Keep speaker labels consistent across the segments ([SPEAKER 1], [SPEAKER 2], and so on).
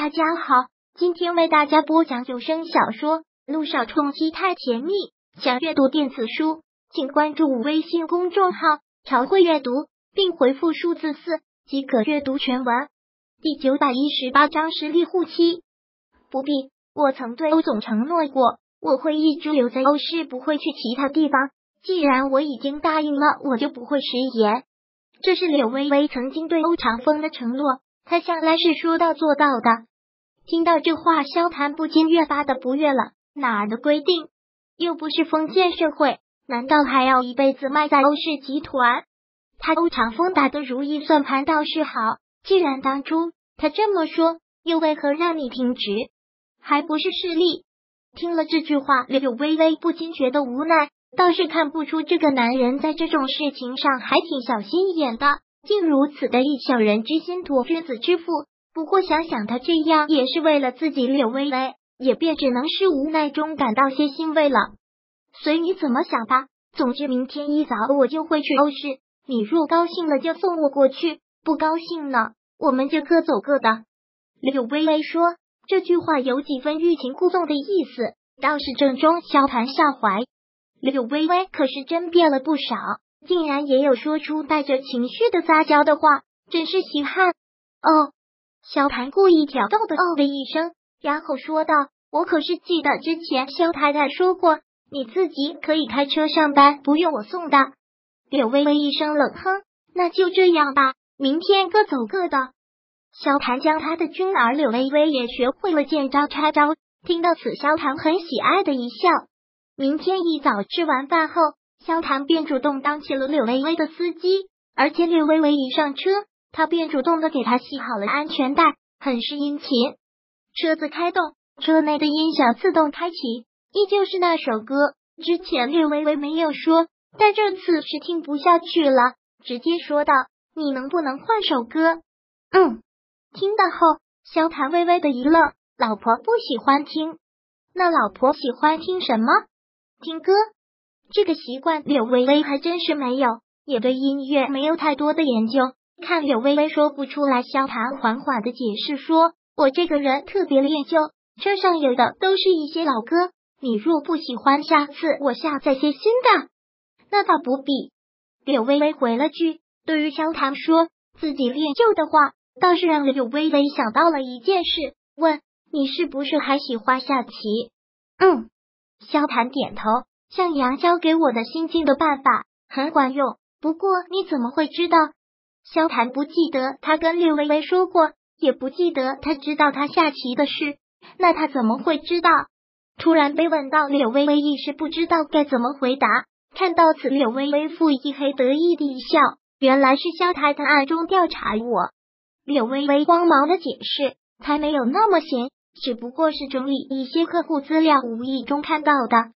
[SPEAKER 1] 大家好，今天为大家播讲有声小说《路上冲击太甜蜜》。想阅读电子书，请关注微信公众号“朝会阅读”，并回复数字四即可阅读全文。第九百一十八章实力护妻。不必，我曾对欧总承诺过，我会一直留在欧市，不会去其他地方。既然我已经答应了，我就不会食言。这是柳微微曾经对欧长风的承诺，他向来是说到做到的。听到这话，萧谈不禁越发的不悦了。哪儿的规定？又不是封建社会，难道还要一辈子卖在欧氏集团？他欧长风打的如意算盘倒是好，既然当初他这么说，又为何让你停职？还不是势利？听了这句话，柳微微不禁觉得无奈，倒是看不出这个男人在这种事情上还挺小心眼的，竟如此的以小人之心度君子之腹。不过想想他这样也是为了自己，柳微微也便只能是无奈中感到些欣慰了。随你怎么想吧，总之明天一早我就会去欧市。你若高兴了就送我过去，不高兴呢，我们就各走各的。柳微微说这句话有几分欲擒故纵的意思，倒是正中萧谈下怀。柳微微可是真变了不少，竟然也有说出带着情绪的撒娇的话，真是稀罕哦。萧谈故意挑逗的哦了一声，然后说道：“我可是记得之前萧太太说过，你自己可以开车上班，不用我送的。”柳微微一声冷哼：“那就这样吧，明天各走各的。”萧谈将他的军儿柳微微也学会了见招拆招，听到此，萧谈很喜爱的一笑。明天一早吃完饭后，萧谈便主动当起了柳微微的司机，而且柳微微一上车。他便主动的给他系好了安全带，很是殷勤。车子开动，车内的音响自动开启，依旧是那首歌。之前略微微没有说，但这次是听不下去了，直接说道：“你能不能换首歌？”嗯，听到后，萧谭微微的一愣：“老婆不喜欢听，那老婆喜欢听什么？听歌？这个习惯，柳微微还真是没有，也对音乐没有太多的研究。”看柳微微说不出来，萧谈缓缓的解释说：“我这个人特别恋旧，车上有的都是一些老歌。你若不喜欢，下次我下载些新的。”那倒不必。柳微微回了句：“对于萧谈说自己恋旧的话，倒是让柳微微想到了一件事，问：你是不是还喜欢下棋？”嗯，萧谈点头。向阳教给我的心境的办法很管用，不过你怎么会知道？萧谈不记得他跟柳微微说过，也不记得他知道他下棋的事，那他怎么会知道？突然被问到，柳微微一时不知道该怎么回答。看到此，柳微微腹一黑，得意的一笑，原来是萧谈在暗中调查我。柳微微慌忙的解释，才没有那么闲，只不过是整理一些客户资料，无意中看到的。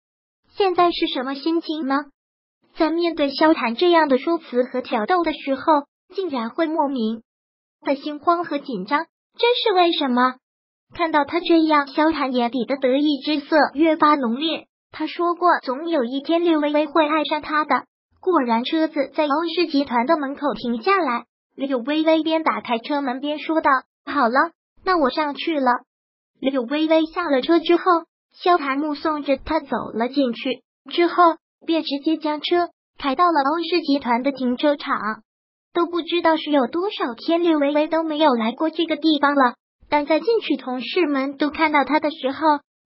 [SPEAKER 1] 现在是什么心情呢？在面对萧谈这样的说辞和挑逗的时候。竟然会莫名的心慌和紧张，这是为什么？看到他这样，萧谈眼底的得意之色越发浓烈。他说过，总有一天柳微微会爱上他的。果然，车子在欧氏集团的门口停下来，柳微微边打开车门边说道：“好了，那我上去了。”柳微微下了车之后，萧谈目送着他走了进去，之后便直接将车开到了欧氏集团的停车场。都不知道是有多少天，刘微微都没有来过这个地方了。但在进去，同事们都看到他的时候，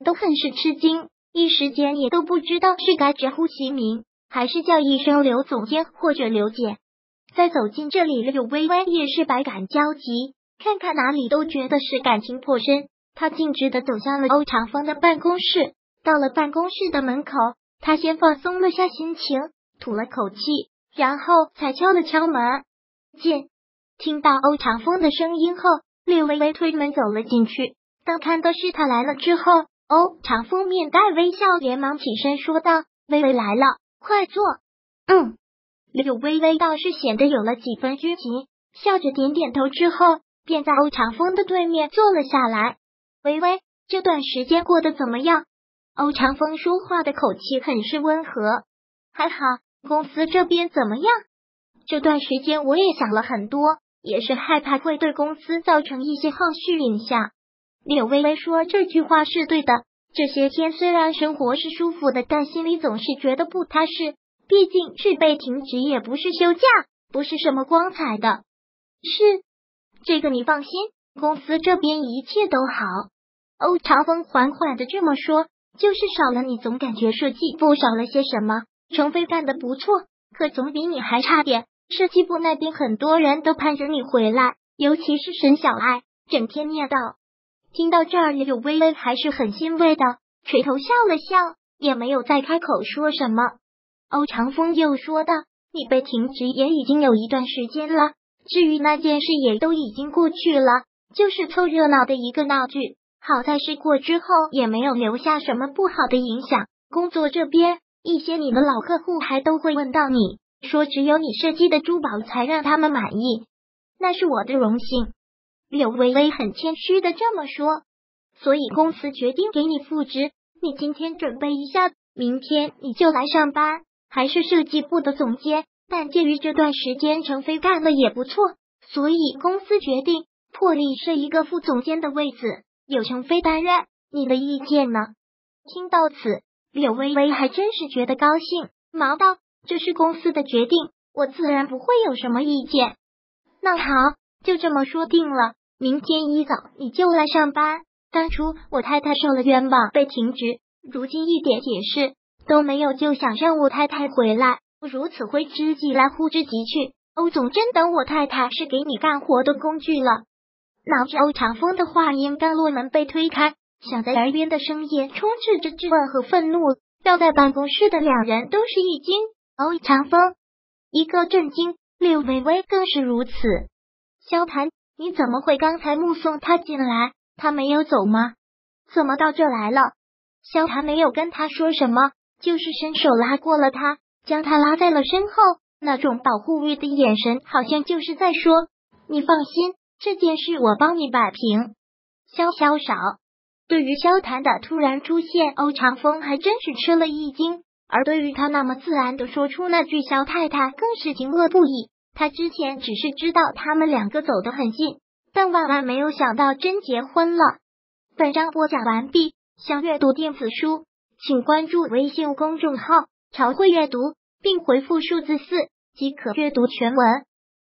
[SPEAKER 1] 都很是吃惊，一时间也都不知道是该直呼其名，还是叫一声刘总监或者刘姐。再走进这里，柳微微也是百感交集，看看哪里都觉得是感情颇深。他径直的走向了欧长风的办公室，到了办公室的门口，他先放松了下心情，吐了口气，然后才敲了敲门。进，听到欧长风的声音后，略微微推门走了进去。当看到是他来了之后，欧长风面带微笑，连忙起身说道：“微微来了，快坐。”嗯，柳微微倒是显得有了几分拘谨，笑着点点头之后，便在欧长风的对面坐了下来。微微这段时间过得怎么样？欧长风说话的口气很是温和。还好，公司这边怎么样？这段时间我也想了很多，也是害怕会对公司造成一些后续影响。柳微微说这句话是对的。这些天虽然生活是舒服的，但心里总是觉得不踏实。毕竟是被停职，也不是休假，不是什么光彩的是，这个你放心，公司这边一切都好。欧长风缓缓的这么说，就是少了你，总感觉设计部少了些什么。程飞干的不错，可总比你还差点。设计部那边很多人都盼着你回来，尤其是沈小爱，整天念叨。听到这儿，柳微微还是很欣慰的，垂头笑了笑，也没有再开口说什么。欧长风又说道：“你被停职也已经有一段时间了，至于那件事也都已经过去了，就是凑热闹的一个闹剧。好在事过之后也没有留下什么不好的影响。工作这边，一些你的老客户还都会问到你，说只有你设计的珠宝才让他们满意，那是我的荣幸。”柳微微很谦虚的这么说。所以公司决定给你复职，你今天准备一下，明天你就来上班。还是设计部的总监，但鉴于这段时间程飞干的也不错，所以公司决定破例设一个副总监的位子，由程飞担任。你的意见呢？听到此，柳微微还真是觉得高兴，忙道：“这是公司的决定，我自然不会有什么意见。”那好，就这么说定了。明天一早你就来上班。当初我太太受了冤枉被停职，如今一点解释。都没有就想让我太太回来，如此挥之即来呼之即去。欧总真当我太太是给你干活的工具了？哪知欧长风的话音刚落，门被推开，响在耳边的声音充斥着质问和愤怒，让在办公室的两人都是一惊。欧长风一个震惊，柳微微更是如此。萧谈，你怎么会刚才目送他进来？他没有走吗？怎么到这来了？萧谈没有跟他说什么。就是伸手拉过了他，将他拉在了身后，那种保护欲的眼神，好像就是在说：“你放心，这件事我帮你摆平。”萧萧少对于萧谈的突然出现，欧长风还真是吃了一惊，而对于他那么自然的说出那句“肖太太”，更是惊愕不已。他之前只是知道他们两个走得很近，但万万没有想到真结婚了。本章播讲完毕，想阅读电子书。请关注微信公众号“朝会阅读”，并回复数字四即可阅读全文。